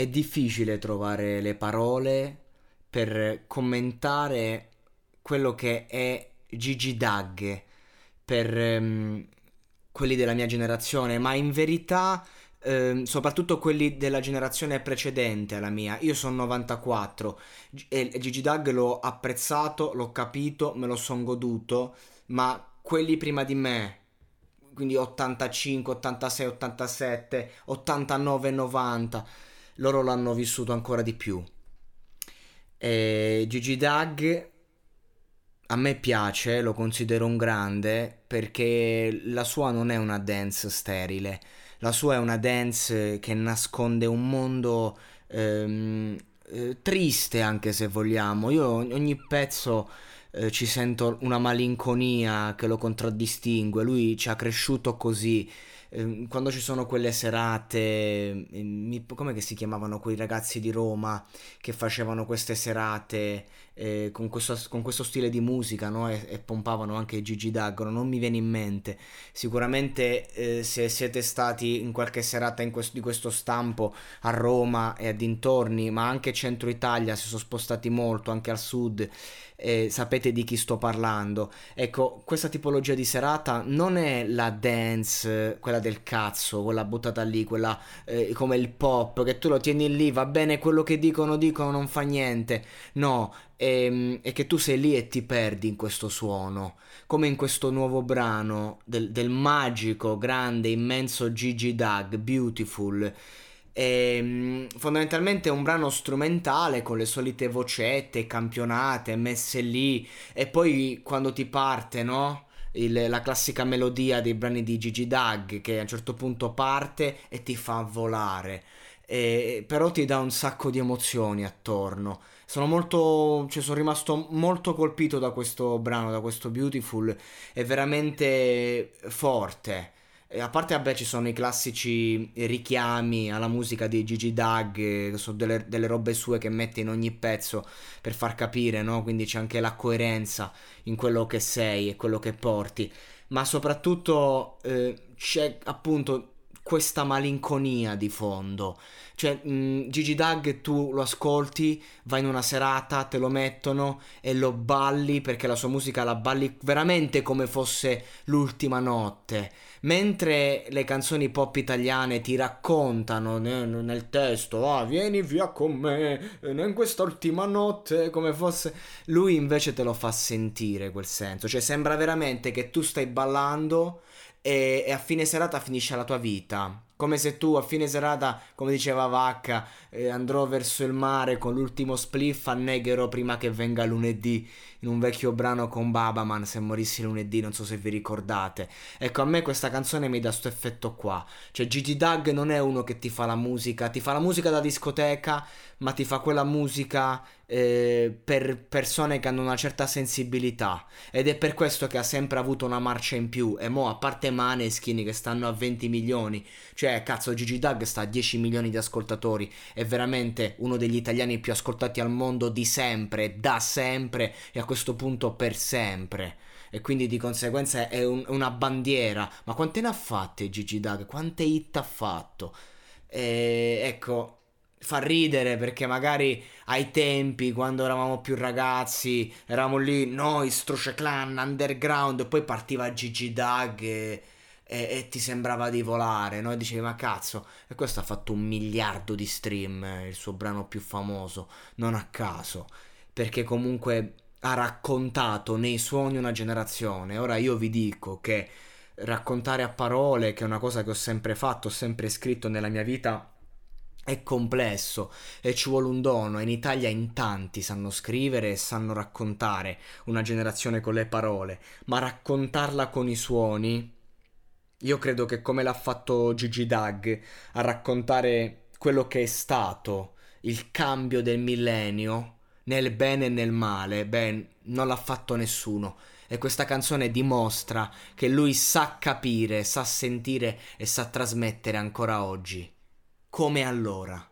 È difficile trovare le parole per commentare quello che è Gigi Dag per ehm, quelli della mia generazione, ma in verità ehm, soprattutto quelli della generazione precedente alla mia. Io sono 94 G- e Gigi Dag l'ho apprezzato, l'ho capito, me lo sono goduto, ma quelli prima di me, quindi 85, 86, 87, 89, 90, loro l'hanno vissuto ancora di più. E Gigi Dag a me piace, lo considero un grande perché la sua non è una dance sterile, la sua è una dance che nasconde un mondo ehm, eh, triste anche se vogliamo. Io ogni pezzo eh, ci sento una malinconia che lo contraddistingue, lui ci ha cresciuto così. Ehm, quando ci sono quelle serate, eh, mi, come si chiamavano quei ragazzi di Roma che facevano queste serate eh, con, questo, con questo stile di musica no? e, e pompavano anche Gigi D'Agro, non mi viene in mente. Sicuramente eh, se siete stati in qualche serata in questo, di questo stampo a Roma e a dintorni, ma anche centro Italia, si sono spostati molto, anche al sud, eh, sapete di chi sto parlando. Ecco, questa tipologia di serata non è la dance, quella del cazzo, quella buttata lì, quella eh, come il pop, che tu lo tieni lì, va bene quello che dicono, dicono, non fa niente. No, e, e, che tu sei lì e ti perdi in questo suono, come in questo nuovo brano del, del magico, grande, immenso Gigi Dag, Beautiful. E, fondamentalmente è un brano strumentale con le solite vocette campionate messe lì e poi quando ti parte, no? Il, la classica melodia dei brani di Gigi Dag che a un certo punto parte e ti fa volare. E, però ti dà un sacco di emozioni attorno sono molto, cioè sono rimasto molto colpito da questo brano, da questo Beautiful, è veramente forte. E a parte, vabbè, ci sono i classici richiami alla musica di Gigi Dag, che sono delle, delle, robe sue che mette in ogni pezzo per far capire, no? Quindi c'è anche la coerenza in quello che sei e quello che porti. Ma soprattutto eh, c'è appunto questa malinconia di fondo. Cioè, mh, Gigi Dag tu lo ascolti, vai in una serata, te lo mettono e lo balli perché la sua musica la balli veramente come fosse l'ultima notte. Mentre le canzoni pop italiane ti raccontano nel, nel testo, ah, vieni via con me in questa ultima notte, come fosse. Lui invece te lo fa sentire quel senso. Cioè, sembra veramente che tu stai ballando e, e a fine serata finisce la tua vita. Come se tu a fine serata, come diceva Vacca, eh, andrò verso il mare con l'ultimo spliff a Neghero prima che venga lunedì in un vecchio brano con Babaman se morissi lunedì, non so se vi ricordate. Ecco, a me questa canzone mi dà questo effetto qua. Cioè Gigi Dag non è uno che ti fa la musica, ti fa la musica da discoteca, ma ti fa quella musica eh, per persone che hanno una certa sensibilità. Ed è per questo che ha sempre avuto una marcia in più. E mo, a parte Maneskin che stanno a 20 milioni, cioè cazzo Gigi Dag sta a 10 milioni di ascoltatori, è veramente uno degli italiani più ascoltati al mondo di sempre, da sempre e a questo punto per sempre. E quindi di conseguenza è un, una bandiera. Ma quante ne ha fatte Gigi Dag? Quante hit ha fatto? E, ecco, fa ridere perché magari ai tempi, quando eravamo più ragazzi, eravamo lì, noi, Struce Clan, Underground, e poi partiva Gigi Dag e e, e, ti sembrava di volare, no? E dicevi ma cazzo, e questo ha fatto un miliardo di stream, il suo brano più famoso, non a caso, perché comunque ha raccontato nei suoni una generazione. Ora io vi dico che raccontare a parole, che è una cosa che ho sempre fatto, ho sempre scritto nella mia vita, è complesso e ci vuole un dono. In Italia in tanti sanno scrivere e sanno raccontare una generazione con le parole, ma raccontarla con i suoni. Io credo che come l'ha fatto Gigi Dag a raccontare quello che è stato il cambio del millennio, nel bene e nel male, beh, non l'ha fatto nessuno. E questa canzone dimostra che lui sa capire, sa sentire e sa trasmettere ancora oggi. Come allora.